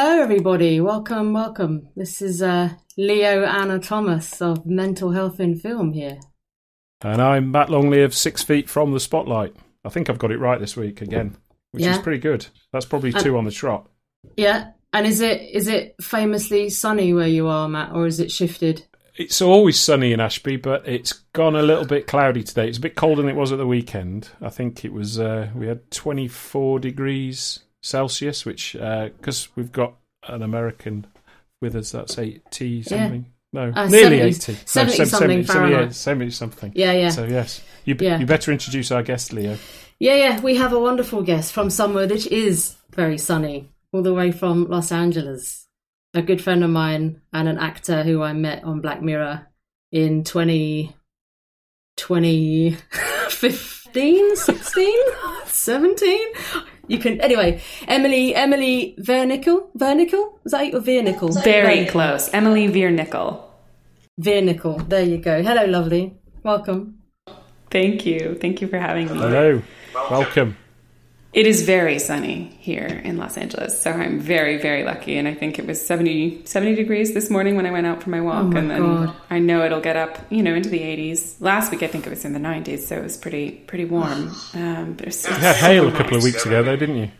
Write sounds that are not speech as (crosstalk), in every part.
Hello, everybody. Welcome, welcome. This is uh, Leo Anna Thomas of Mental Health in Film here. And I'm Matt Longley of Six Feet from the Spotlight. I think I've got it right this week again, which Yeah. is pretty good. That's probably two on the trot. Yeah, and is it is it famously sunny where you are, Matt, or is it shifted? It's always sunny in Ashby, but it's gone a little bit cloudy today. It's a bit colder than it was at the weekend. I think it was uh, we had 24 degrees Celsius, which because we've got an American with us, that's 80 something. No, Uh, nearly 70 80. No, 70 sev- something 70, Fahrenheit. yeah, 70 something. Yeah, yeah, So yes, you Yeah. you better introduce our guest, Leo. yeah, yeah. We have a wonderful guest from somewhere that is very sunny, all the way from Los Angeles. A good friend of mine and an actor who I met on Black Mirror in 20, (laughs) 2015, 16, (laughs) 17. You can anyway. Emily Emily Vernickel Vernickel is that or Vernickel? Very Vernickel. close. Emily Viernickel. Vernickel. There you go. Hello, lovely. Welcome. Thank you. Thank you for having me. Hello, welcome. It is very sunny here in Los Angeles, so I'm very, very lucky. And I think it was 70, 70 degrees this morning when I went out for my walk. Oh my and then God. I know it'll get up, you know, into the 80s. Last week I think it was in the 90s, so it was pretty, pretty warm. (sighs) Um, but it's, You had hail a couple of weeks ago, though, didn't you?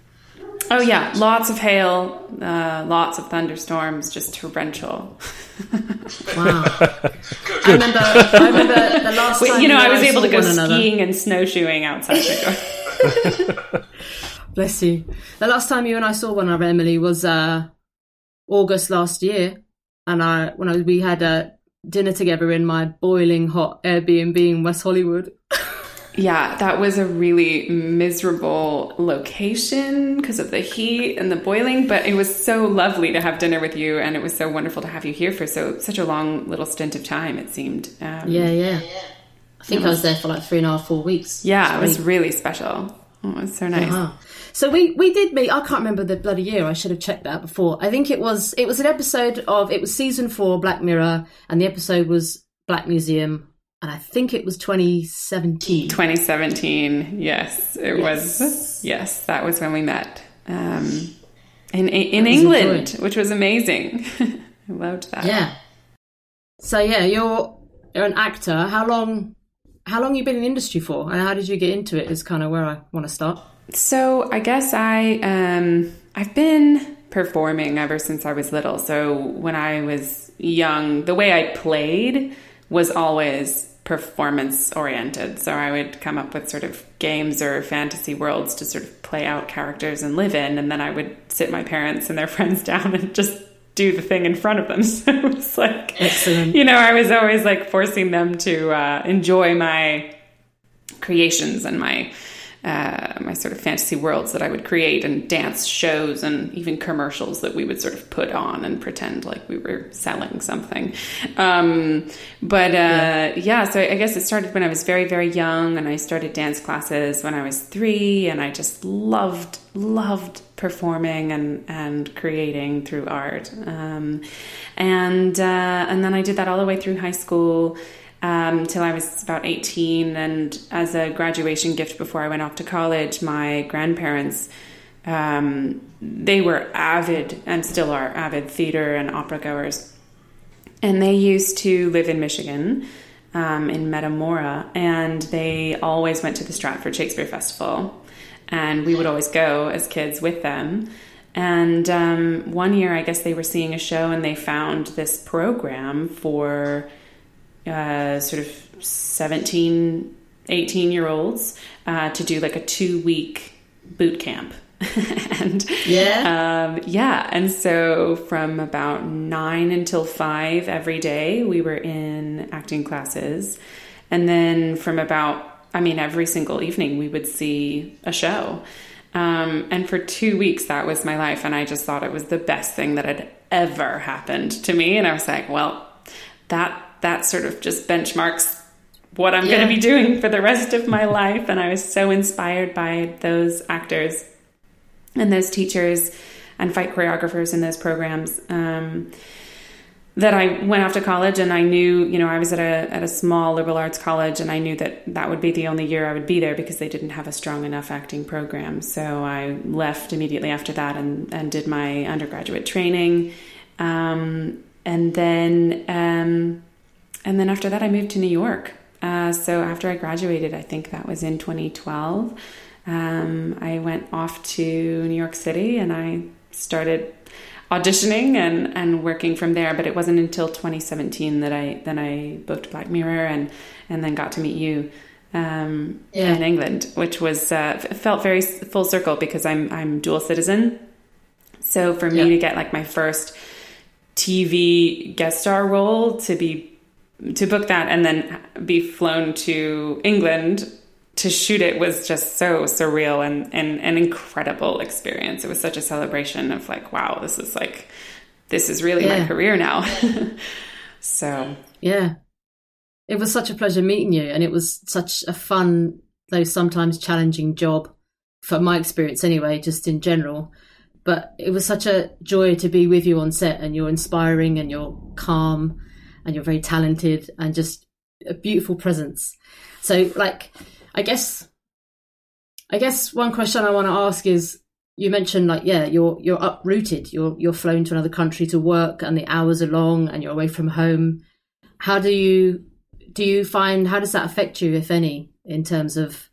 Oh yeah, lots of hail, uh, lots of thunderstorms, just torrential. (laughs) (laughs) Wow. I remember. I remember the last Wait, time you know, I was able saw to go one another. skiing and snowshoeing outside my door. (laughs) (laughs) Bless you. The last time you and I saw one of Emily was uh, August last year, and I when I, we had a dinner together in my boiling hot Airbnb in West Hollywood. (laughs) Yeah, that was a really miserable location because of the heat and the boiling, but it was so lovely to have dinner with you and it was so wonderful to have you here for so such a long little stint of time it seemed. Um, Yeah, yeah. I think I was there for like three and a half, four weeks. Yeah, it was really special. Oh, it was so nice. Wow. So we we did meet. I can't remember the bloody year. I should have checked that before. I think it was it was an episode of it was season four Black Mirror, and the episode was Black Museum, and I think it was 2017. 2017, yes, it was. Yes, that was when we met um, in in was England, which was amazing. I (laughs) loved that. Yeah. So yeah, you're you're an actor. How long how long you been in the industry for, and how did you get into it? Is kind of where I want to start. So I guess I um I've been performing ever since I was little. So when I was young, the way I played was always performance oriented. So I would come up with sort of games or fantasy worlds to sort of play out characters and live in and then I would sit my parents and their (laughs) friends down and just do the thing in front of them. (laughs) So it was like Excellent. you know, I was always like forcing them to uh, enjoy my creations and my uh, my sort of fantasy worlds that I would create and dance shows and even commercials that we would sort of put on and pretend like we were selling something. Um, but uh, yeah. so I guess it started when I was very very young, and I started dance classes when I was three, and I just loved loved performing and and creating through art. Um, and uh, and then I did that all the way through high school um, I was about 18. And as a graduation gift before I went off to college, my grandparents, um, they were avid and still are avid theater and opera goers. And they used to live in Michigan, um, in Metamora, and they always went to the Stratford Shakespeare Festival. And we would always go as kids with them. And um, one year, I guess they were seeing a show and they found this program for uh, sort of 17, 18 year olds uh, to do like a two week boot camp. (laughs) and Yeah. um, yeah, and so from about nine until five every day, we were in acting classes. And then from about, I mean, every single evening, we would see a show. Um, and for two weeks, that was my life. And I just thought it was the best thing that had ever happened to me. And I was like, well, that, that sort of just benchmarks what I'm going to be doing for the rest of my life. And I was so inspired by those actors and those teachers and fight choreographers in those programs um, that I went off to college and I knew, you know, I was at a at a small liberal arts college and I knew that that would be the only year I would be there because they didn't have a strong enough acting program. So I left immediately after that and and did my undergraduate training, um, and then um, and then after that I moved to New York. Uh, so after I graduated, I think that was in 2012. Um, I went off to New York City and I started auditioning and, and working from there. But it wasn't until 2017 that I then I booked Black Mirror and and then got to meet you um, yeah. in England, which was uh, felt very full circle because I'm I'm dual citizen. So for me yeah. to get like my first TV guest star role to be to book that and then be flown to England to shoot it was just so surreal and, and an incredible experience. It was such a celebration of like, wow, this is like, this is really yeah. my career now. (laughs) so, yeah, it was such a pleasure meeting you. And it was such a fun, though sometimes challenging job for my experience anyway, just in general. But it was such a joy to be with you on set and you're inspiring and you're calm and you're very talented and just a beautiful presence. So like, I guess I guess one question I want to ask is you mentioned like yeah you're you're uprooted. You're you're flown to another country to work and the hours are long and you're away from home. How do you do you find how does that affect you if any in terms of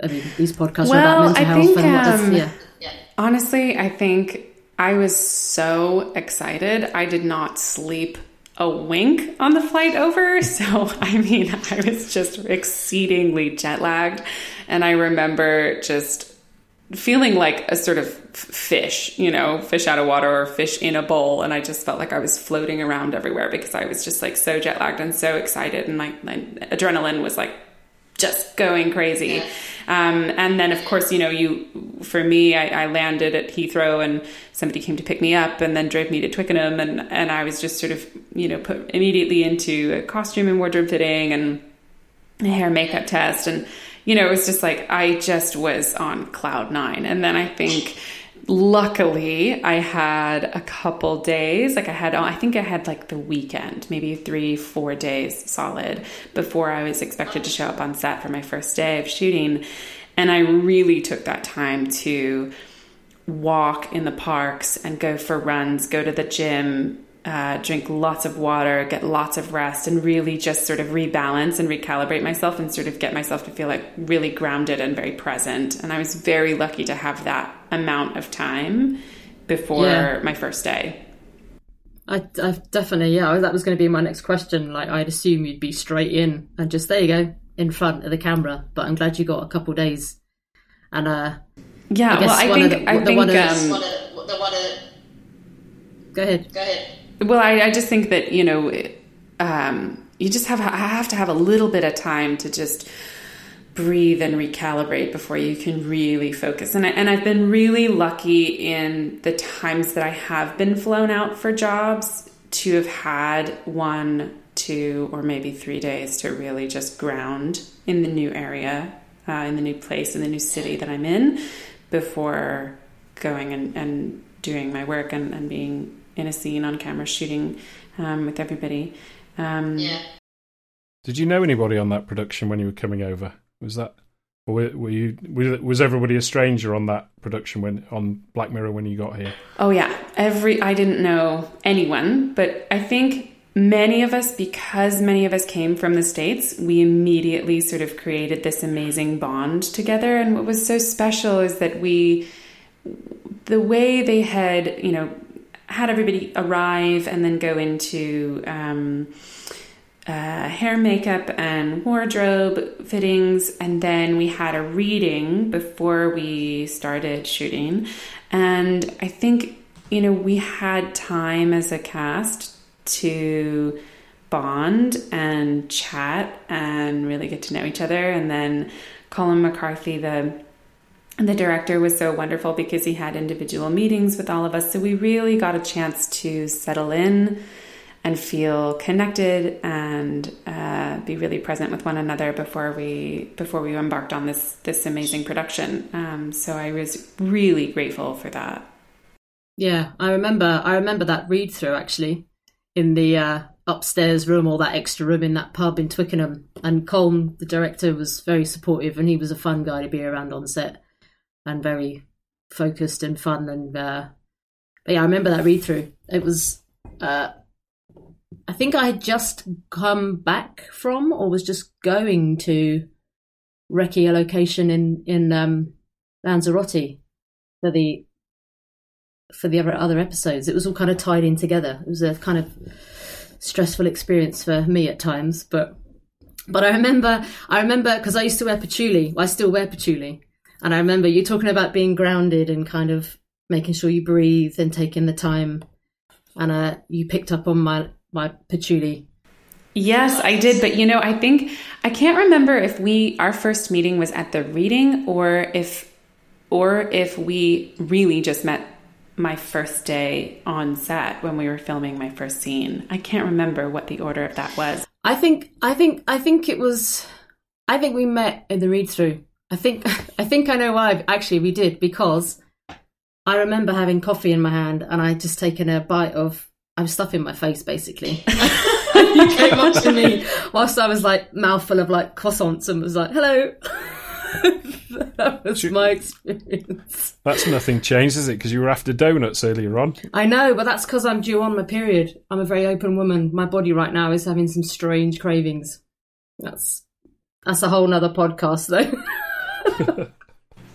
I mean these podcasts well, are about mental I health think, and what does, um, yeah. honestly I think I was so excited. I did not sleep a wink on the flight over. (laughs) So, I mean, I was just exceedingly jet lagged. And I remember just feeling like a sort of fish, you know, fish out of water or fish in a bowl. And I just felt like I was floating around everywhere because I was just like so jet lagged and so excited. And my, my adrenaline was like just going crazy. Yeah. Um, and then, of course, you know, you for me, I, I, landed at Heathrow, and somebody came to pick me up, and then drove me to Twickenham, and and I was just sort of, you know, put immediately into a costume and wardrobe fitting and a hair makeup test, and you know, it was just like I just was on cloud nine. And then I think luckily i had a couple days like i had i think i had like the weekend maybe three four days solid before i was expected to show up on set for my first day of shooting and i really took that time to walk in the parks and go for runs go to the gym uh, drink lots of water, get lots of rest, and really just sort of rebalance and recalibrate myself and sort of get myself to feel like really grounded and very present. And I was very lucky to have that amount of time before yeah. my first day. I, I definitely, yeah, that was going to be my next question. Like, I'd assume you'd be straight in and just there you go in front of the camera. But I'm glad you got a couple days. And uh, yeah, I well, I think the, I think um, the, the, go ahead. Go ahead well, I, I just think that you know, um, you just have I have to have a little bit of time to just breathe and recalibrate before you can really focus. And I, and I've been really lucky in the times that I have been flown out for jobs to have had one, two, or maybe three days to really just ground in the new area, uh, in the new place, in the new city that I'm in, before going and, and doing my work and, and being in a scene on camera shooting um, with everybody. Um, yeah. Did you know anybody on that production when you were coming over? Was that, were, were you? Was everybody a stranger on that production when on Black Mirror when you got here? Oh yeah, every I didn't know anyone, but I think many of us, because many of us came from the states, we immediately sort of created this amazing bond together. And what was so special is that we, the way they had, you know, had everybody arrive and then go into um, uh, hair, makeup, and wardrobe fittings. And then we had a reading before we started shooting. And I think, you know, we had time as a cast to bond and chat and really get to know each other. And then Colm McCarthy, the the director was so wonderful because he had individual meetings with all of us. So we really got a chance to settle in and feel connected and uh, be really present with one another before we before we embarked on this this amazing production. Um, so I was really grateful for that. Yeah, I remember. I remember that read through actually. in the uh, upstairs room or that extra room in that pub in Twickenham. And Colm, the director, was very supportive and he was a fun guy to be around on set and very focused and fun. And uh, but yeah, I remember that read through. It was, uh, I think I had just come back from or was just going to recce a location in in um, Lanzarote for the for the other other episodes. It was all kind of tied in together. It was a kind of stressful experience for me at times, but but I remember I remember because I used to wear patchouli. I still wear patchouli, and I remember you talking about being grounded and kind of making sure you breathe and taking the time. And uh, you picked up on my my patchouli. Yes, I did, but you know, I think I can't remember if we our first meeting was at the reading or if or if we really just met my first day on set when we were filming my first scene. I can't remember what the order of that was. I think I think I think it was I think we met in the read through. I think (laughs) I think I know why actually we did because I remember having coffee in my hand and I just taken a bite of I was stuffing my face basically. (laughs) you came up to me whilst I was like mouthful of like croissants and was like, "Hello." (laughs) that was my experience. That's nothing changed, is it? Because you were after donuts earlier on. I know, but that's because I'm due on my period. I'm a very open woman. My body right now is having some strange cravings. That's that's a whole nother podcast, though.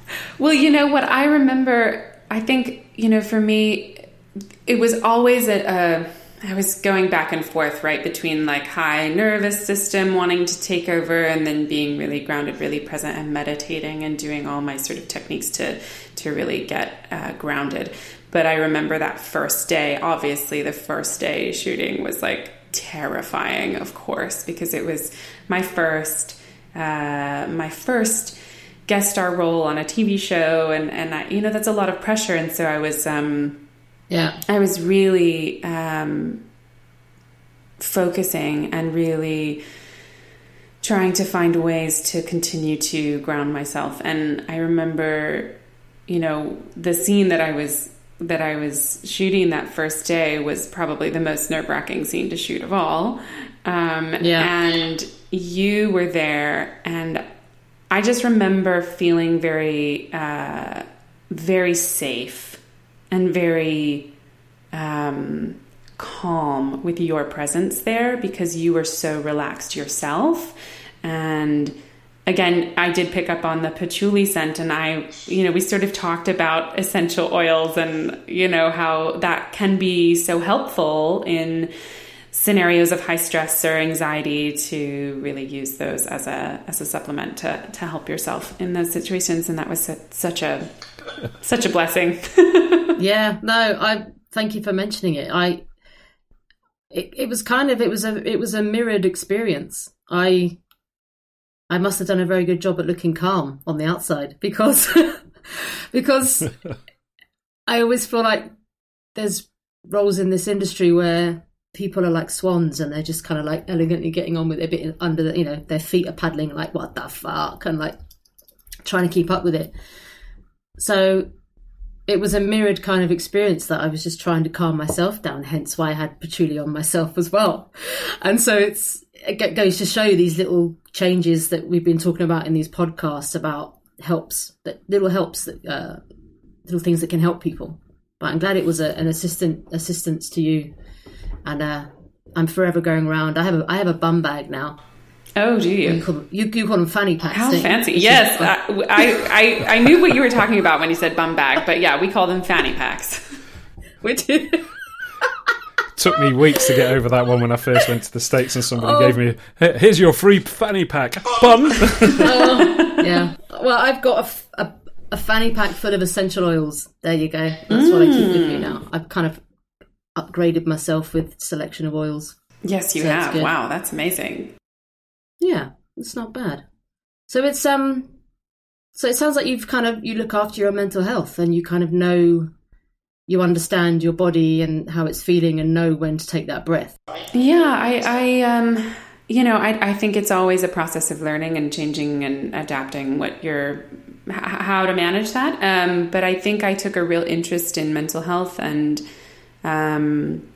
(laughs) well, you know what I remember. I think you know, for me, it was always a. a I was going back and forth, right, between like high nervous system wanting to take over and then being really grounded, really present and meditating and doing all my sort of techniques to to really get uh, grounded. But I remember that first day, obviously the first day shooting was like terrifying, of course, because it was my first uh, my first guest star role on a TV show and and I, you know that's a lot of pressure and so I was um yeah. I was really um, focusing and really trying to find ways to continue to ground myself. And I remember, you know, the scene that I was that I was shooting that first day was probably the most nerve wracking scene to shoot of all. Um, yeah. And you were there, and I just remember feeling very, uh, very safe and very um, calm with your presence there because you were so relaxed yourself. And again, I did pick up on the patchouli scent, and I, you know, we sort of talked about essential oils and, you know, how that can be so helpful in scenarios of high stress or anxiety to really use those as a as a supplement to to help yourself in those situations and that was such a such a blessing (laughs) yeah no i thank you for mentioning it. I it, it was kind of it was a it was a mirrored experience. I i must have done a very good job at looking calm on the outside because (laughs) because (laughs) i always feel like there's roles in this industry where people are like swans and they're just kind of like elegantly getting on with it a bit under the, you know their feet are paddling like what the fuck? and like trying to keep up with it. So it was a mirrored kind of experience that I was just trying to calm myself down hence why I had patchouli on myself as well and so it's it goes to show these little changes that we've been talking about in these podcasts about helps that little helps that uh, little things that can help people but I'm glad it was a, an assistant assistance to you and uh, I'm forever going around. I have a I have a bum bag now. Oh, do you? You call them, you, you call them fanny packs. How fancy! Yes, I, I I knew what you were talking about when you said bum bag, but yeah, we call them fanny packs. (laughs) Which took me weeks to get over that one when I first went to the states, and somebody oh. gave me, "Here's your free fanny pack, bum." (laughs) oh, yeah. Well, I've got a, a, a, fanny pack full of essential oils. There you go. That's mm. what I keep with me now. I've kind of upgraded myself with selection of oils. Yes, you so have. Wow, that's amazing. Yeah, it's not bad. So it's um so it sounds like you've kind of you look after your mental health and you kind of know you understand your body and how it's feeling and know when to take that breath. Yeah, I I um you know, I I think it's always a process of learning and changing and adapting what you're how to manage that. Um, but I think I took a real interest in mental health and um,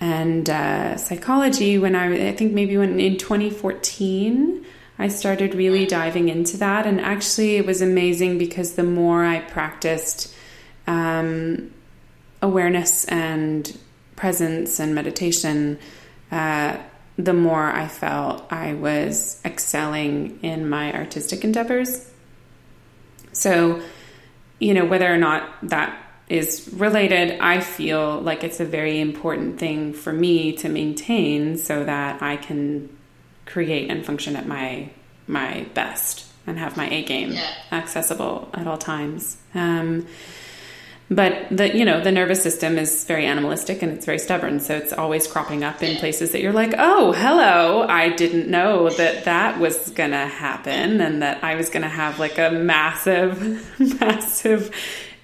and uh, psychology when I, I think maybe when in 2014 I started really diving into that. And actually, it was amazing because the more I practiced um, awareness and presence and meditation, uh, the more I felt I was excelling in my artistic endeavors. So, you know, whether or not that is related, I feel like it's a very important thing for me to maintain so that I can create and function at my my best and have my A game yeah. accessible at all times. Um, but the you know the nervous system is very animalistic and it's very stubborn, so it's always cropping up in places that you're like, oh, hello, I didn't know that that was gonna happen and that I was gonna have like a massive, (laughs) massive.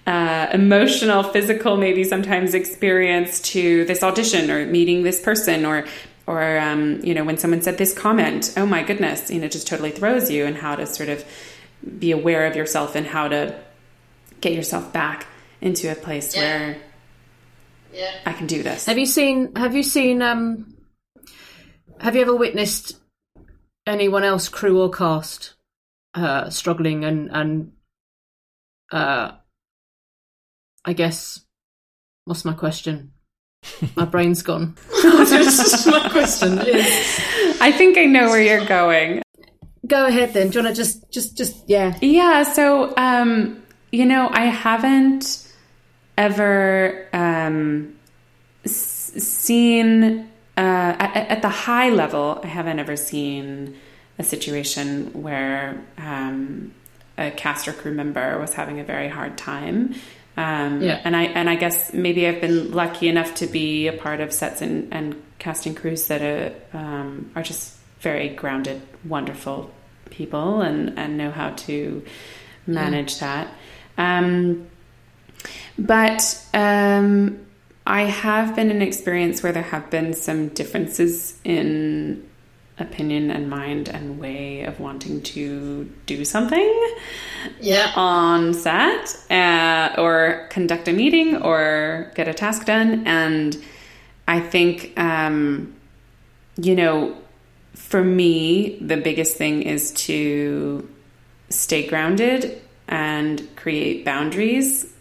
Uh, emotional, physical, maybe sometimes experience to this audition or meeting this person or or um, you know when someone said this comment oh my goodness you know just totally throws you and how to sort of be aware of yourself and how to get yourself back into a place yeah. where yeah. I can do this. Have you seen have you seen um have you ever witnessed anyone else crew or cast uh struggling and and uh I guess what's my question? (laughs) My brain's gone. (laughs) (laughs) my question is. I think I know where you're going. Go ahead then. Do you want to just, just, just, yeah. Yeah. So, um, you know, I haven't ever um, s- seen, uh, at, at, the high level, I haven't ever seen a situation where um, a cast or crew member was having a very hard time. Um, yeah. And I and I guess maybe I've been lucky enough to be a part of sets and, and casting crews that are, um, are just very grounded, wonderful people and, and know how to manage that. Um, but um, I have been in an experience where there have been some differences in opinion and mind and way of wanting to do something yeah. on set uh, or conduct a meeting or get a task done. And I think, um, you know, for me, the biggest thing is to stay grounded and create boundaries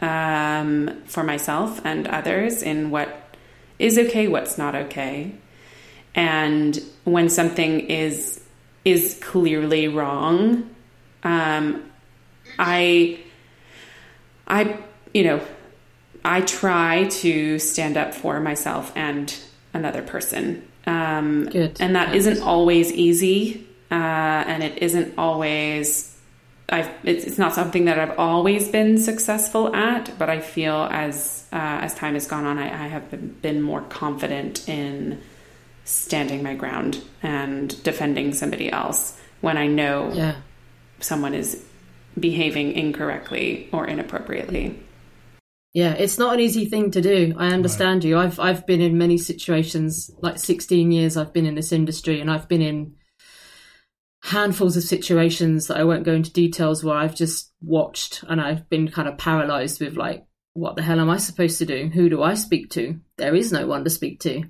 um, for myself and others in what is okay, what's not okay. And when something is is clearly wrong, um, I I you know I try to stand up for myself and another person. Um. And that not always easy, uh, and it isn't always I've it's, it's, not something that I've always been successful at, but I feel as uh, as time has gone on, I, I have been, been, more confident in standing my ground and defending somebody else when I know yeah. someone is behaving incorrectly or inappropriately. Yeah, it's not an easy thing to do. I understand right. you. I've I've been in many situations, like 16 years I've been in this industry and I've been in handfuls of situations that I won't go into details where I've just watched and I've been kind of paralyzed with like, what the hell am I supposed to do? Who do I speak to? There is no one to speak to.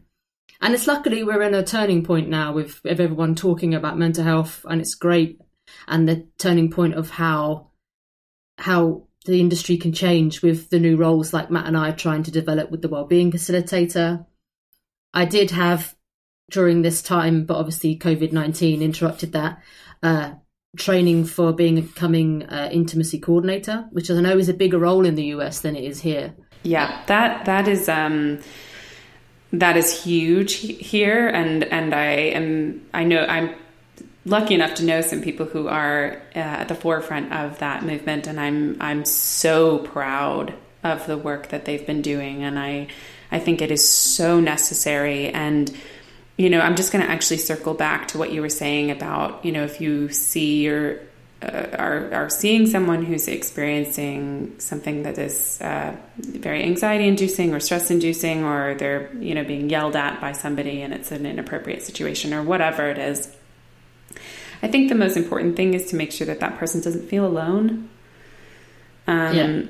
And it's luckily we're in a turning point now with, everyone talking about mental health and it's great. And the turning point of how, how the industry can change with the new roles like Matt and I are trying to develop with the wellbeing facilitator. I did have during this time, but obviously COVID 19 interrupted that. Uh, training for being becoming uh, intimacy coordinator, which I know is a bigger role in the US than it is here. Yeah, that that is um, that is huge here, and and I am I know I'm lucky enough to know some people who are uh, at the forefront of that movement, and I'm I'm so proud of the work that they've been doing, and I I think it is so necessary. And you know, I'm just going to actually circle back to what you were saying about, you know, if you see or uh, are, are seeing someone who's experiencing something that is uh, very anxiety inducing or stress inducing, or they're, you know, being yelled at by somebody and it's an inappropriate situation or whatever it is. I think the most important thing is to make sure that that person doesn't feel alone. Um, yeah.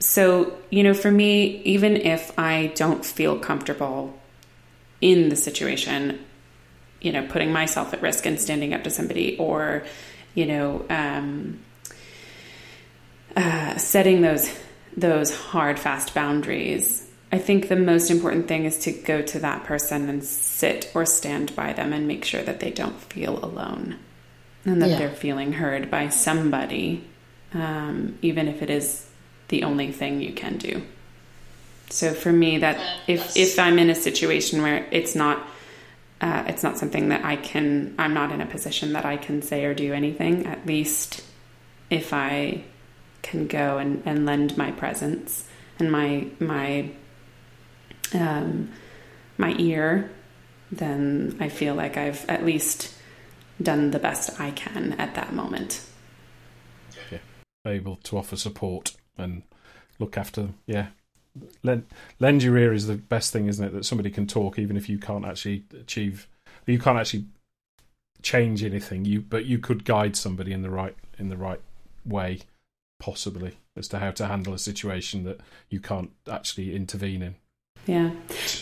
So, you know, for me, even if I don't feel comfortable in the situation, you know, putting myself at risk and standing up to somebody or, you know, um, uh, setting those those hard, fast boundaries. I think the most important thing is to go to that person and sit or stand by them and make sure that they don't feel alone and that yeah. they're feeling heard by somebody, um, even if it is the only thing you can do. So for me, that if if I'm in a situation where it's not uh, it's not something that I can, I'm not in a position that I can say or do anything. At least if I can go and, and lend my presence and my my um, my ear, then I feel like I've at least done the best I can at that moment. Yeah, able to offer support and look after them. Yeah, lend, lend your ear is the best thing, isn't it? That somebody can talk even if you can't actually achieve, you can't actually change anything. You but you could guide somebody in the right in the right way, possibly as to how to handle a situation that you can't actually intervene in. Yeah,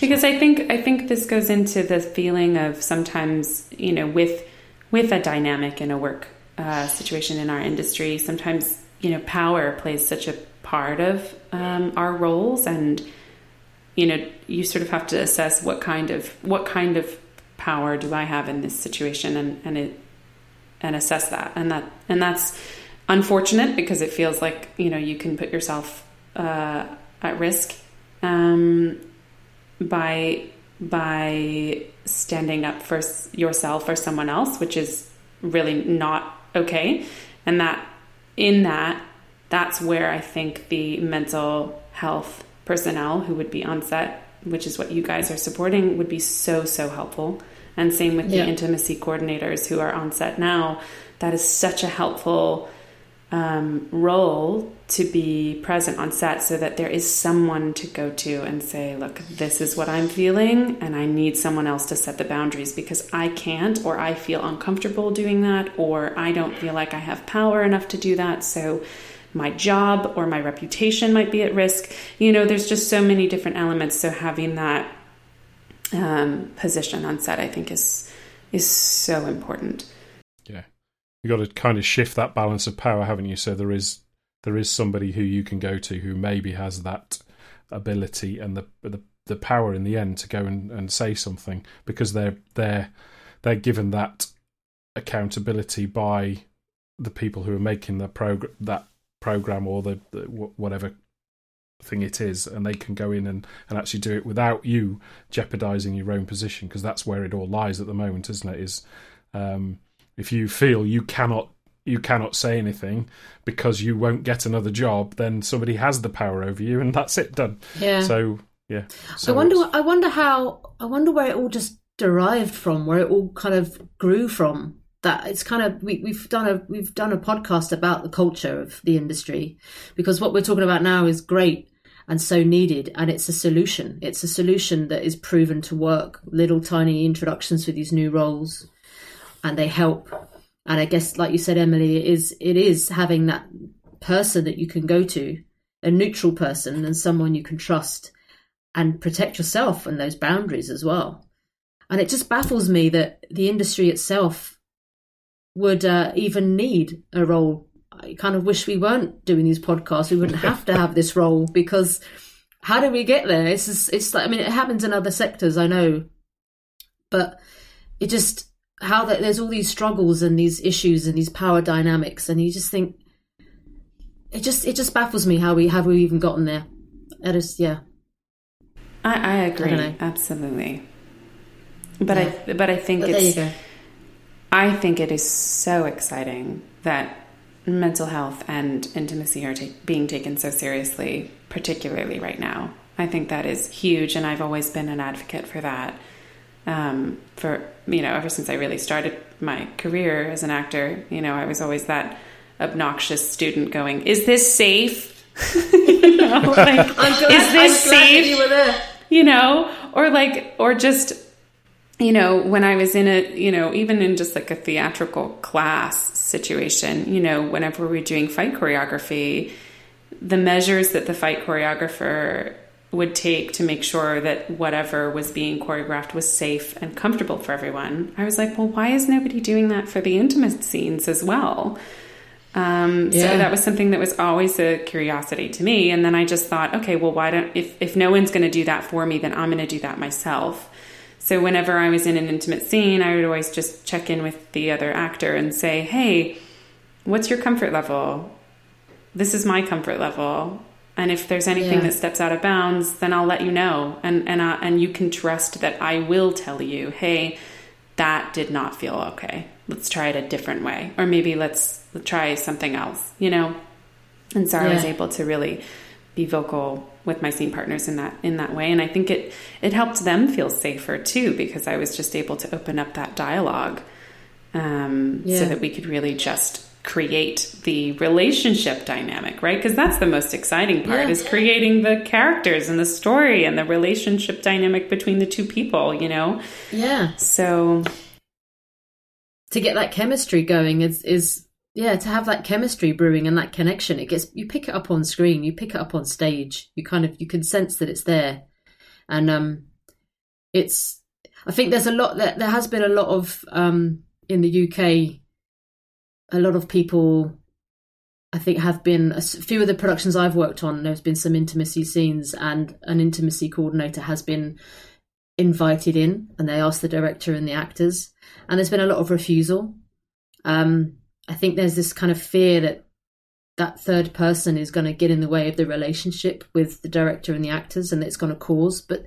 because I think I think this goes into the feeling of sometimes you know with with a dynamic in a work uh, situation in our industry, sometimes you know power plays such a part of um, our roles and you know you sort of have to assess what kind of what kind of power do I have in this situation and and it and assess that. And that and that's unfortunate because it feels like you know you can put yourself uh, at risk um, by by standing up for yourself or someone else which is really not okay. And that in that that's where I think the mental health personnel who would be on set, which is what you guys are supporting, would be so, so helpful. And same with yeah. the intimacy coordinators who are on set now. That is such a helpful um, role to be present on set so that there is someone to go to and say, look, this is what I'm feeling, and I need someone else to set the boundaries because I can't, or I feel uncomfortable doing that, or I don't feel like I have power enough to do that. So my job or my reputation might be at risk. You know, there's just so many different elements. So having that um, position on set, I think, is is so important. Yeah, you got to kind of shift that balance of power, haven't you? So there is there is somebody who you can go to who maybe has that ability and the the, the power in the end to go and, and say something because they're they're they're given that accountability by the people who are making the program that program or the, the whatever thing it is and they can go in and, and actually do it without you jeopardizing your own position because that's where it all lies at the moment isn't it? Is um, if you feel you cannot you cannot say anything because you won't get another job then somebody has the power over you and that's it done. Yeah. So yeah. So i wonder i wonder how i wonder where it all just derived from where it all kind of grew from that it's kind of we, we've done a we've done a podcast about the culture of the industry because what we're talking about now is great and so needed and it's a solution. It's a solution that is proven to work. Little tiny introductions for these new roles and they help. And i guess like you said emily it is it is having that person that you can go to a neutral person and someone you can trust and protect yourself and those boundaries as well. And it just baffles me that the industry itself would uh, even need a role. I kind of wish we weren't doing these podcasts. We wouldn't have to have this role because how do we get there? It's just, it's like I mean, it happens in other sectors, I know, but it just how that there's all these struggles and these issues and these power dynamics, and you just think it just it just baffles me how we have we even gotten there. It is yeah. I, I agree I absolutely, but yeah. I but I think but it's I think it is so exciting that mental health and intimacy are ta- being taken so seriously, particularly right now. I think that is huge, and I've always been an advocate for that. Um, for you know, ever since I really started my career as an actor, you know, I was always that obnoxious student going, "Is this safe?" (laughs) you know, like, (laughs) glad, is this safe? You, you know, or like, or just you know, when I was in a, you know, even in just like a theatrical class situation, you know, whenever we're doing fight choreography, the measures that the fight choreographer would take to make sure that whatever was being choreographed was safe and comfortable for everyone. I was like, well, why is nobody doing that for the intimate scenes as well? Um, yeah. So that was something that was always a curiosity to me. And then I just thought, okay, well, why don't if if no one's going to do that for me, then I'm going to do that myself. So whenever I was in an intimate scene, I would always just check in with the other actor and say, hey, what's your comfort level? This is my comfort level. And if there's anything yeah. that steps out of bounds, then I'll let you know, and and uh, and you can trust that I will tell you, hey, that did not feel okay. Let's try it a different way, or maybe let's, let's try something else. You know. And so yeah. I was able to really be vocal with my scene partners in that in that way, and I think it it helped them feel safer too because I was just able to open up that dialogue, um, yeah. so that we could really just create the relationship dynamic, right? Because that's the most exciting part yeah. is creating the characters and the story and the relationship dynamic between the two people, you know? Yeah. So to get that chemistry going is is yeah, to have that chemistry brewing and that connection, it gets you pick it up on screen, you pick it up on stage. You kind of you can sense that it's there. And um it's I think there's a lot that there has been a lot of um in the UK a lot of people I think have been a few of the productions I've worked on. There's been some intimacy scenes, and an intimacy coordinator has been invited in, and they ask the director and the actors. And there's been a lot of refusal. Um, I think there's this kind of fear that that third person is going to get in the way of the relationship with the director and the actors, and it's going to cause. But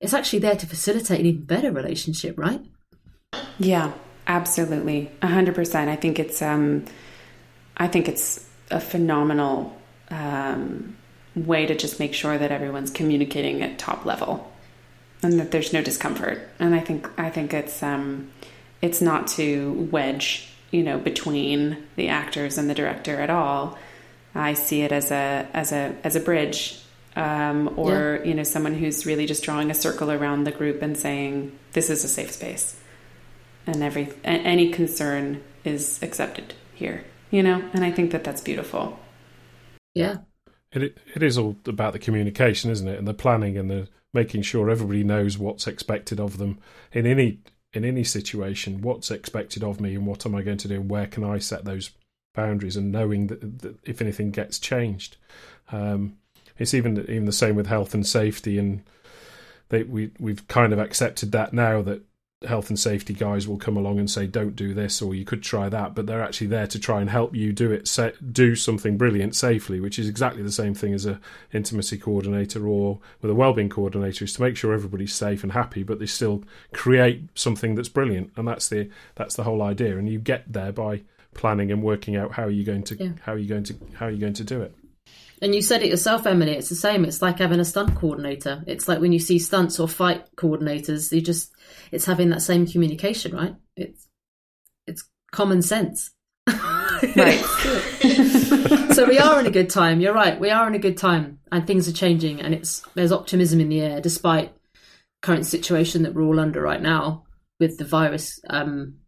it's actually there to facilitate an even better relationship, right? Yeah, Absolutely, a hundred percent. I think it's um, I think it's a phenomenal um, way to just make sure that everyone's communicating at top level and that there's no discomfort. And I think I think it's um, it's not to wedge you know between the actors and the director at all. I see it as a as a as a bridge um, or yeah. you know someone who's really just drawing a circle around the group and saying this is a safe space and every any concern is accepted here you know and i think that that's beautiful yeah it it is all about the communication isn't it and the planning and the making sure everybody knows what's expected of them in any in any situation what's expected of me and what am i going to do and where can i set those boundaries and knowing that, that if anything gets changed. Um, it's even even the same with health and safety and they, we we've kind of accepted that now that health and safety guys will come along and say don't do this or you could try that but they're actually there to try and help you do it do something brilliant safely which is exactly the same thing as a intimacy coordinator or with a wellbeing coordinator is to make sure everybody's safe and happy but they still create something that's brilliant. And that's the that's the whole idea. And you get there by planning and working out how you're going to yeah. how you're going to how you're going to do it and you said it yourself, Emily. It's the same. It's like having a stunt coordinator. It's like when you see stunts or fight coordinators, you just it's having that same communication, right? It's it's common sense. (laughs) right. so we are in a good time. You're right. We are in a good time, and things are changing, and it's there's optimism in the air despite current situation that we're all under right now with the virus. Um,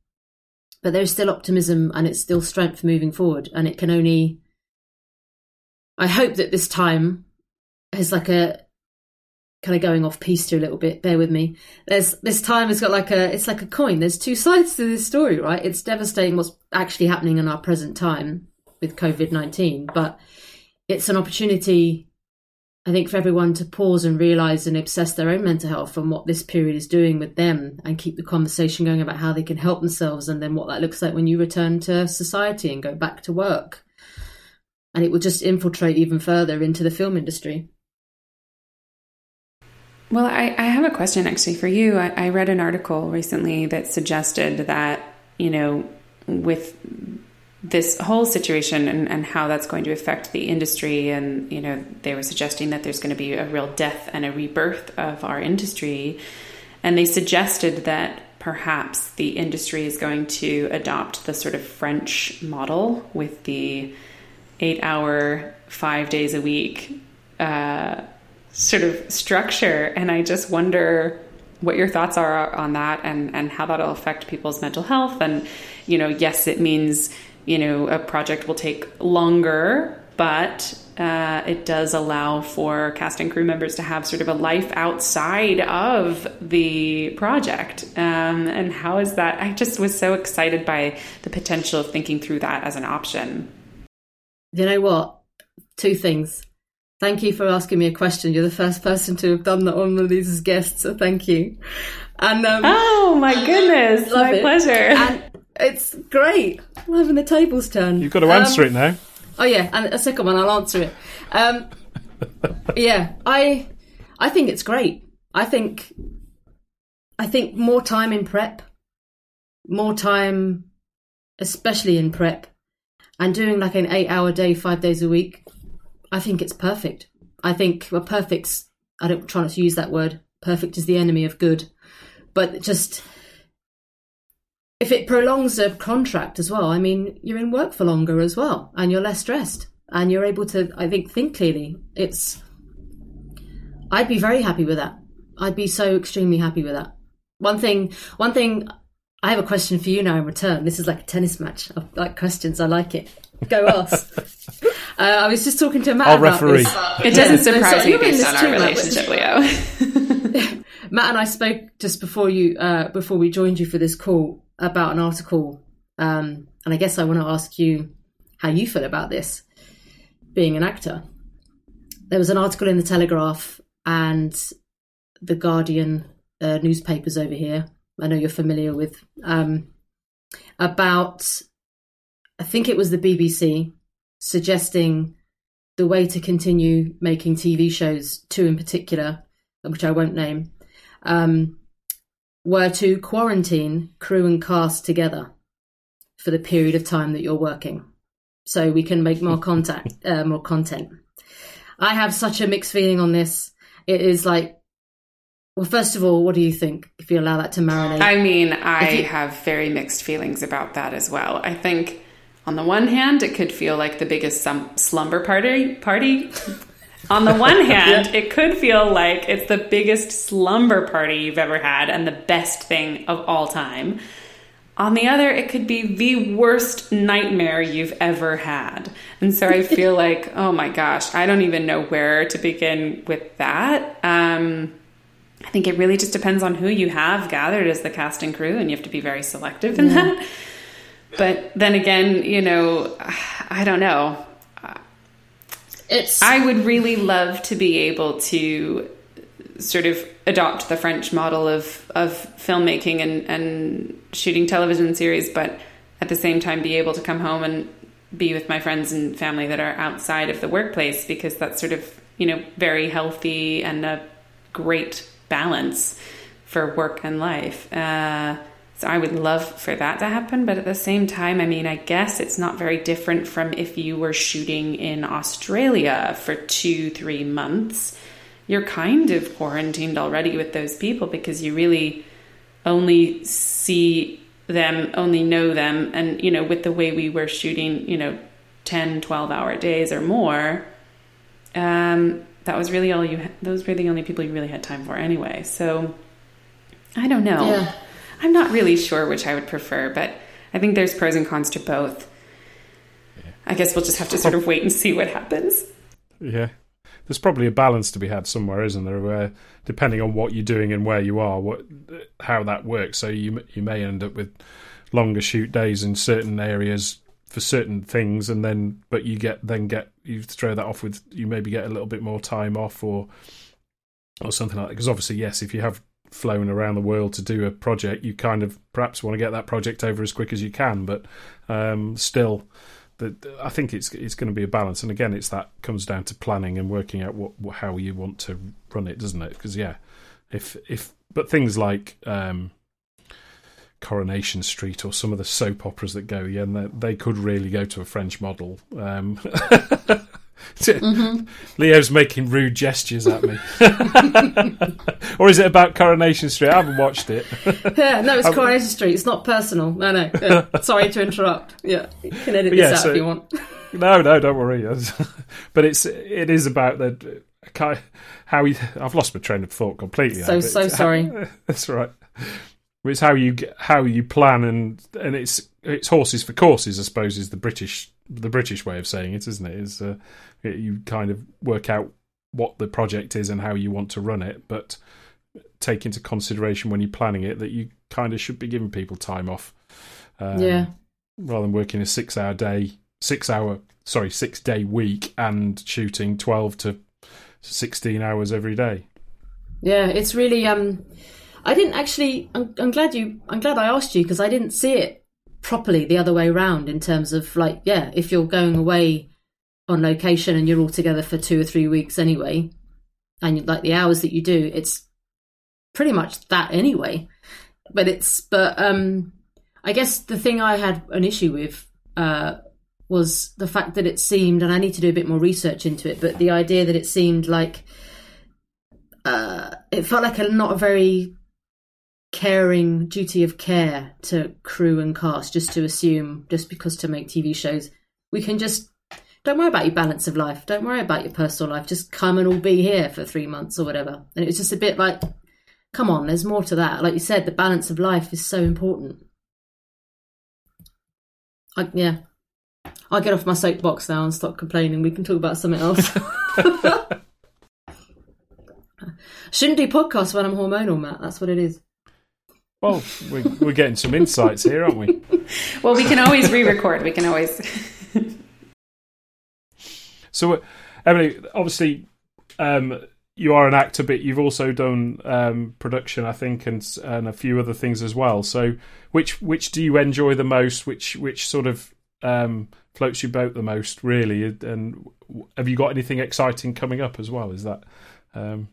but there's still optimism, and it's still strength moving forward, and it can only. I hope that this time is like a kind of going off piece to a little bit. Bear with me. There's this time has got like a it's like a coin. There's two sides to this story, right? It's devastating what's actually happening in our present time with COVID nineteen, but it's an opportunity. I think for everyone to pause and realize and obsess their own mental health and what this period is doing with them and keep the conversation going about how they can help themselves and then what that looks like when you return to society and go back to work. And it will just infiltrate even further into the film industry. Well, I, I have a question actually for you. I, I read an article recently that suggested that, you know, with this whole situation and, and how that's going to affect the industry. And, you know, they were suggesting that there's going to be a real death and a rebirth of our industry. And they suggested that perhaps the industry is going to adopt the sort of French model with the eight hour, five days a week uh, sort of structure. And I just wonder what your thoughts are on that and, and how that'll affect people's mental health. And, you know, yes, it means, you know, a project will take longer, but uh, it does allow for cast and crew members to have sort of a life outside of the project. Um, and how is that? I just was so excited by the potential of thinking through that as an option. You know what? Two things. Thank you for asking me a question. You're the first person to have done that on one of these as guests, so thank you. And um, oh my goodness, my it. pleasure. And it's great. I'm having the tables turn. You've got to answer um, it now. Oh yeah, and a second one, I'll answer it. Um, (laughs) yeah, I I think it's great. I think I think more time in prep, more time, especially in prep, and doing like an eight-hour day, five days a week. I think it's perfect. I think well, perfect's. I don't try not to use that word. Perfect is the enemy of good, but just if it prolongs a contract as well, I mean, you're in work for longer as well, and you're less stressed, and you're able to, I think, think clearly. It's, I'd be very happy with that. I'd be so extremely happy with that. One thing, one thing, I have a question for you now in return. This is like a tennis match. I like questions. I like it. Go (laughs) ask. uh, I was just talking to Matt I'll about referee. this. It doesn't surprise me based on our relationship, Leo. (laughs) Matt and I spoke just before you, uh, before we joined you for this call about an article, um, and I guess I want to ask you how you feel about this, being an actor. There was an article in the Telegraph and the Guardian uh, newspapers over here. I know you're familiar with um, about. I think it was the BBC suggesting the way to continue making TV shows, two in particular, which I won't name, um, were to quarantine crew and cast together for the period of time that you're working, so we can make more contact, uh, more content. I have such a mixed feeling on this. It is like, well, first of all, what do you think? If you allow that to marinate, I mean, I you- have very mixed feelings about that as well. I think on the one hand, it could feel like the biggest slumber party party on the one (laughs) hand, it could feel like it's the biggest slumber party you've ever had and the best thing of all time. On the other, it could be the worst nightmare you've ever had. And so I feel (laughs) like, oh my gosh, I don't even know where to begin with that. Um, I think it really just depends on who you have gathered as the cast and crew, and you have to be very selective in yeah. that. But then again, you know, I don't know it's I would really love to be able to sort of adopt the French model of of filmmaking and and shooting television series, but at the same time be able to come home and be with my friends and family that are outside of the workplace because that's sort of you know very healthy and a great balance for work and life. Uh, so I would love for that to happen. But at the same time, I mean, I guess it's not very different from if you were shooting in Australia for two, three months. You're kind of quarantined already with those people because you really only see them, only know them. And, you know, with the way we were shooting, you know, 10, 12 hour days or more, um, that was really all you, those were the only people you really had time for anyway. So I don't know. Yeah. I'm not really sure which I would prefer, but I think there's pros and cons to both. Yeah. I guess we'll just have to sort of wait and see what happens. Yeah. There's probably a balance to be had somewhere, isn't there? Where depending on what you're doing and where you are, what how that works. So you you may end up with longer shoot days in certain areas for certain things, and then but you get then get you throw that off with you maybe get a little bit more time off or or something like that. Because obviously, yes, if you have flown around the world to do a project, you kind of perhaps want to get that project over as quick as you can. But um, still, the, I think it's it's going to be a balance. And again, it's that comes down to planning and working out what, how you want to run it, doesn't it? Because yeah, if if but things like um, Coronation Street or some of the soap operas that go, yeah, they, they could really go to a French model. Um, (laughs) mm-hmm. Leo's making rude gestures at me. (laughs) or is it about Coronation Street? I haven't watched it. (laughs) yeah, no, it's Coronation Street. It's not personal. No, no. Yeah. Sorry to interrupt. Yeah, you can edit this yeah, out so, if you want. no, no, don't worry. but it's it is about the how you. I've lost my train of thought completely. So so sorry. How, that's right. It's how you how you plan and and it's it's horses for courses. I suppose is the British the British way of saying it, isn't it? Is uh, you kind of work out what the project is and how you want to run it, but take into consideration when you're planning it that you kind of should be giving people time off. Um, yeah. Rather than working a six-hour day, six-hour sorry, six-day week and shooting twelve to sixteen hours every day. Yeah, it's really. Um, I didn't actually. I'm, I'm glad you. I'm glad I asked you because I didn't see it properly the other way around in terms of like, yeah, if you're going away on location and you're all together for two or three weeks anyway, and like the hours that you do, it's pretty much that anyway. But it's but um, I guess the thing I had an issue with uh, was the fact that it seemed, and I need to do a bit more research into it, but the idea that it seemed like uh, it felt like a not a very caring duty of care to crew and cast just to assume just because to make TV shows we can just don't worry about your balance of life don't worry about your personal life just come and all be here for three months or whatever. And it was just a bit like come on there's more to that. Like you said the balance of life is so important. I, yeah. I'll get off my soapbox now and stop complaining. We can talk about something else. (laughs) (laughs) Shouldn't do podcasts when I'm hormonal Matt. That's what it is well, we're, we're getting some insights here, aren't we? (laughs) well, we can always re-record. We can always. (laughs) so, uh, Emily, obviously, um, you are an actor, but you've also done um, production, I think, and and a few other things as well. So, which which do you enjoy the most? Which which sort of um, floats your boat the most, really? And have you got anything exciting coming up as well? Is that? Um...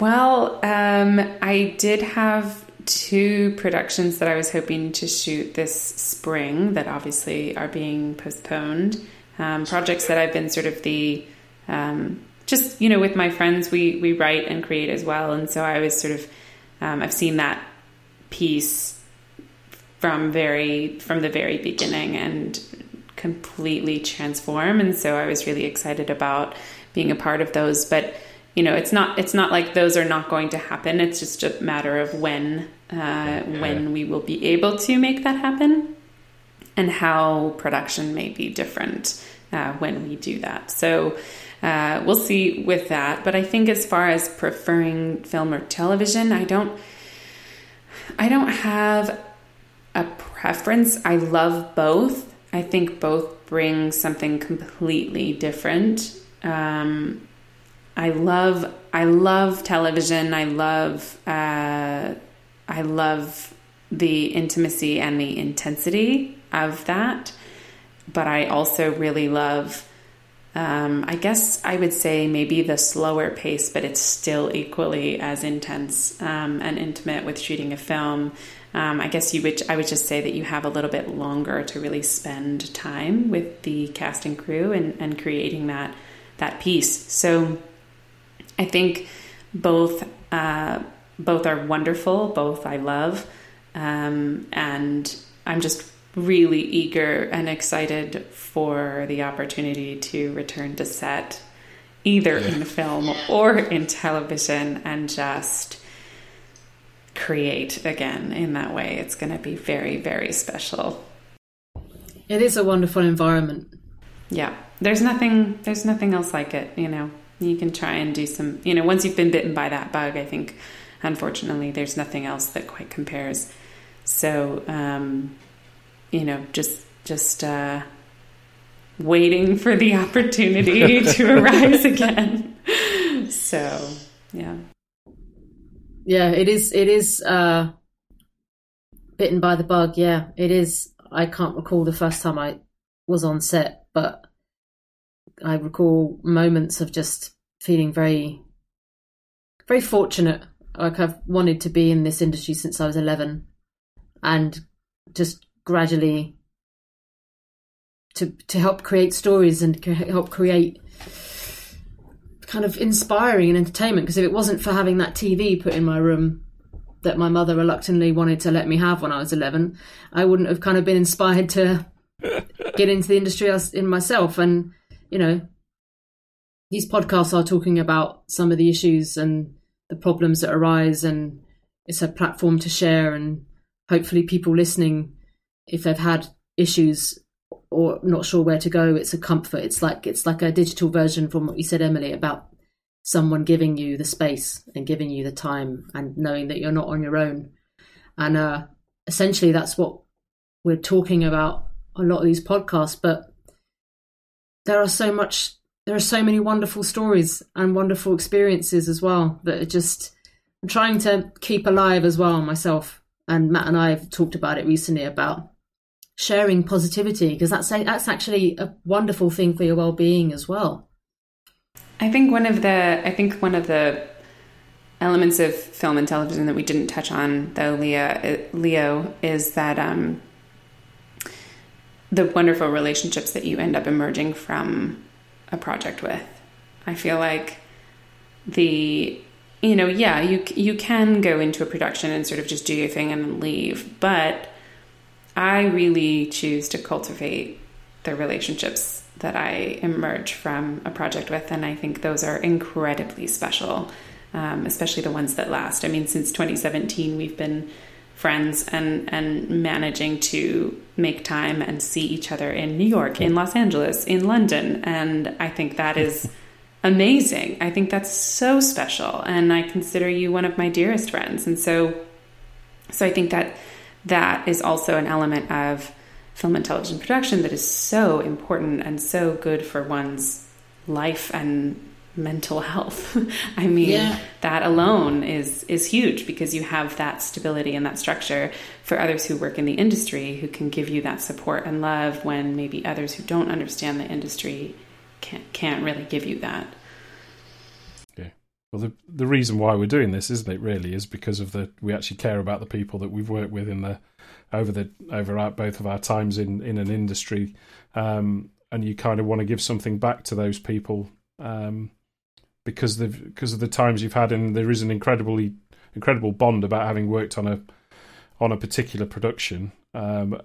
Well, um, I did have two productions that I was hoping to shoot this spring that obviously are being postponed. Um, projects that I've been sort of the um, just you know with my friends we we write and create as well, and so I was sort of um, I've seen that piece from very from the very beginning and completely transform, and so I was really excited about being a part of those, but you know it's not it's not like those are not going to happen. It's just a matter of when uh, yeah. when we will be able to make that happen and how production may be different uh, when we do that. So uh, we'll see with that. But i think as far as preferring film or television i don't i don't have a preference. I love both. I think both bring something completely different. Um, I love I love television. I love uh, I love the intimacy and the intensity of that. But I also really love um, I guess I would say maybe the slower pace, but it's still equally as intense um, and intimate with shooting a film. Um, I guess you would I would just say that you have a little bit longer to really spend time with the cast and crew and, and creating that that piece. So I think both uh, both are wonderful. Both I love, um, and I'm just really eager and excited for the opportunity to return to set, either yeah. in film or in television, and just create again in that way. It's going to be very, very special. It is a wonderful environment. Yeah, there's nothing. There's nothing else like it. You know you can try and do some you know once you've been bitten by that bug i think unfortunately there's nothing else that quite compares. So um, you know just just uh, waiting for the (laughs) opportunity (laughs) to arise again. So yeah. Yeah it is it is uh, bitten by the bug. Yeah it is. I can't recall the first time i was on set but I recall moments of just feeling very, very fortunate. Like I've wanted to be in this industry since I was 11 and just gradually to, to help create stories and help create kind of inspiring and entertainment. Because if it wasn't for having that TV put in my room that my mother reluctantly wanted to let me have when I was 11, I wouldn't have kind of been inspired to (laughs) get into the industry in myself. And you know, these podcasts are talking about some of the issues and the problems that arise, and it's a platform to share. And hopefully, people listening, if they've had issues or not sure where to go. It's a comfort. It's like it's like a digital version from what you said, Emily, about someone giving you the space and giving you the time and knowing that you're not on your own. And uh, essentially, that's what we're talking about a lot of these podcasts. But there are so much, there are so many wonderful stories and wonderful experiences as well that are just I'm trying to keep alive as well myself. And Matt and I have talked about it recently about sharing positivity because that's that's actually a wonderful thing for your well-being as well. I think one of the I think one of the elements of film and television that we didn't touch on though Leah Leo is that um, the wonderful relationships that you end up emerging from a project with. I feel like the you know yeah you you can go into a production and sort of just do your thing and leave, but I really choose to cultivate the relationships that I emerge from a project with, and I think those are incredibly special, um, especially the ones that last. I mean, since 2017, we've been friends and and managing to make time and see each other in New York, in Los Angeles, in London, and I think that is (laughs) amazing. I think that's so special, and I consider you one of my dearest friends, and so so I think that that is also an element of film and television production that is so important and so good for one's life and mental health. (laughs) I mean, yeah. that alone is is huge because you have that stability and that structure for others who work in the industry who can give you that support and love when maybe others who don't understand the industry can't can't really give you that. Yeah. Well, the the reason why we're doing this, isn't it? Really, is because of the we actually care about the people that we've worked with in the over the over our, both of our times in in an industry, um, and you kind of want to give something back to those people um, because the because of the times you've had, and there is an incredibly incredible bond about having worked on a on a particular production. Um,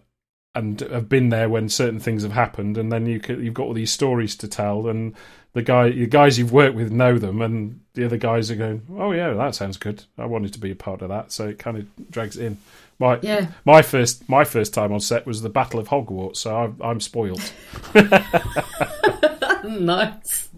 and have been there when certain things have happened, and then you you've got all these stories to tell, and the guy, the guys you've worked with know them, and the other guys are going, "Oh yeah, that sounds good. I wanted to be a part of that." So it kind of drags it in. My yeah. my first my first time on set was the Battle of Hogwarts, so I'm, I'm spoiled. (laughs) nice,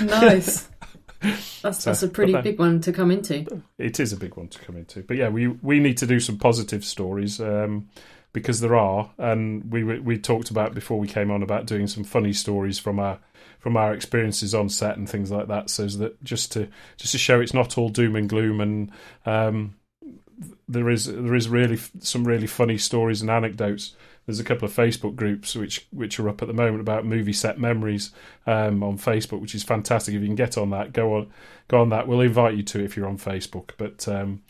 nice. (laughs) That's so, that's a pretty then, big one to come into. It is a big one to come into, but yeah, we we need to do some positive stories um, because there are, and we we talked about before we came on about doing some funny stories from our from our experiences on set and things like that, so that just to just to show it's not all doom and gloom and um, there is there is really some really funny stories and anecdotes. There's a couple of Facebook groups which which are up at the moment about movie set memories um, on Facebook, which is fantastic. If you can get on that, go on go on that. We'll invite you to if you're on Facebook, but um,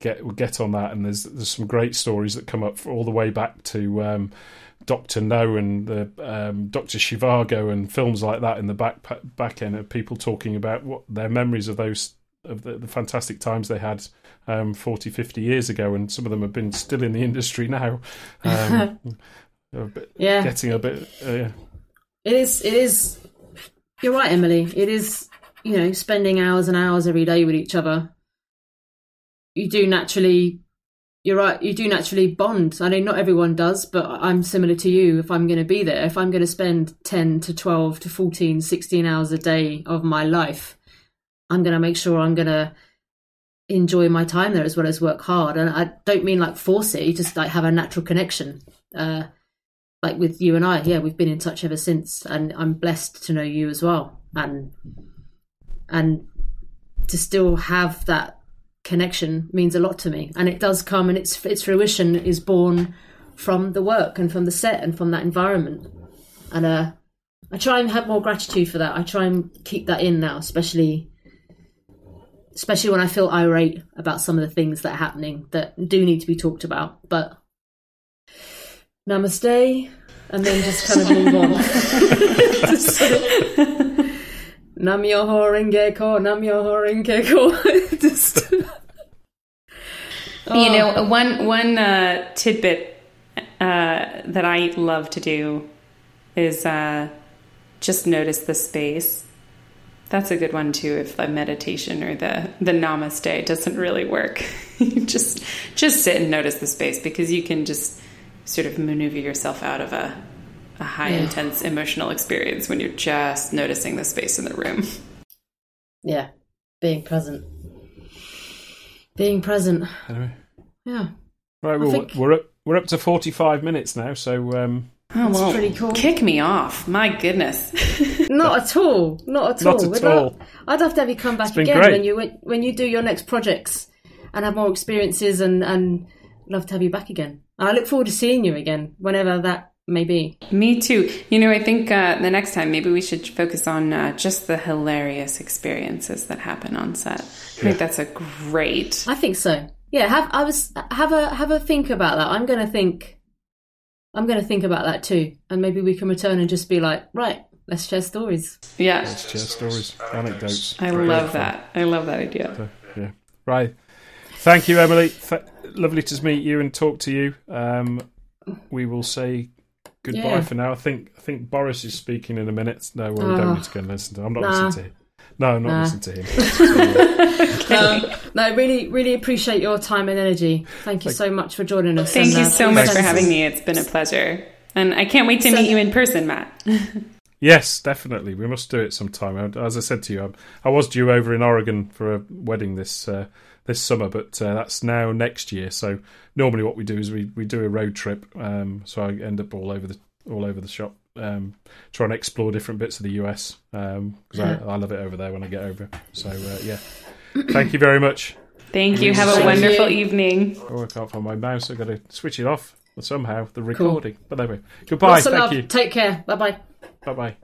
get we'll get on that. And there's there's some great stories that come up all the way back to. Um, Doctor No and the um, Doctor Zhivago and films like that in the back back end of people talking about what their memories of those of the, the fantastic times they had um, 40, 50 years ago, and some of them have been still in the industry now. (laughs) Um, bit, yeah, getting a bit. Uh, yeah. It is. It is. You're right, Emily. It is. You know, spending hours and hours every day with each other. You do naturally. You're right. You do naturally bond. I know not everyone does, but I'm similar to you. If I'm going to be there, if I'm going to spend 10 to 12 to 14, 16 hours a day of my life, I'm going to make sure I'm going to enjoy my time there as well as work hard. And I don't mean like force it, you just like have a natural connection. Uh, like with you and I, yeah, we've been in touch ever since, and I'm blessed to know you as well, and and to still have that connection means a lot to me, and it does come, and its its fruition is born from the work and from the set and from that environment, and uh, I try and have more gratitude for that. I try and keep that in now, especially especially when I feel irate about some of the things that are happening that do need to be talked about. But namaste, and then just kind of (laughs) move on. (laughs) Nam Myoho Renge Kyo, Nam Myoho Renge Kyo. (laughs) just. You know, oh. one one uh, tidbit uh, that I love to do is uh, just notice the space that's a good one too. If the meditation or the the namaste doesn't really work, (laughs) just just sit and notice the space because you can just sort of maneuver yourself out of a a high intense emotional experience when you're just noticing the space in the room. Yeah, being present. Being present. Anyway, Yeah. right, well, think- we're up we're up to forty five minutes now, so um, Oh, well, pretty cool. Kick me off. My goodness. (laughs) Not at all. Not at Not all. at We'd all. love- I'd love to have you come back again great. when you when you do your next projects and have more experiences and and love to have you back again. I look forward to seeing you again whenever that may be. Me too. You know, I think uh, the next time maybe we should focus on uh, just the hilarious experiences that happen on set. I think that's a great. I think so. Yeah, have I was have a have a think about that. I'm going to think. I'm going to think about that too, and maybe we can return and just be like, right, let's share stories. Yeah, Let's share stories, anecdotes. I Great love fun. that. I love that idea. Yeah. Right. Thank you, Emily. Th- lovely to meet you and talk to you. Um, we will say goodbye Yeah. for now. I think I think Boris is speaking in a minute. No, well, we Oh. don't need to go and listen to him. I'm not Nah. listening to him. No, not Nah. listening to him. (laughs) Um, no, really, really appreciate your time and energy. Thank you so much for joining us. Thank and, you uh, so much for having me. It's been a pleasure. And I can't wait to Send- meet you in person, Matt. yes, definitely. We must do it sometime. As I said to you, I'm, I was due over in Oregon for a wedding this uh, this summer, but uh, that's now next year. So normally, what we do is we, we do a road trip. Um, so I end up all over the all over the shop, um, trying to explore different bits of the US because Yeah. I, I love it over there when I get over. So uh, yeah, thank you very much. Thank you. Have a wonderful evening. Oh, I can't find my mouse. I've got to switch it off somehow. The recording. But anyway, goodbye. Lots Thank love. you. Take care. Bye bye. Bye bye.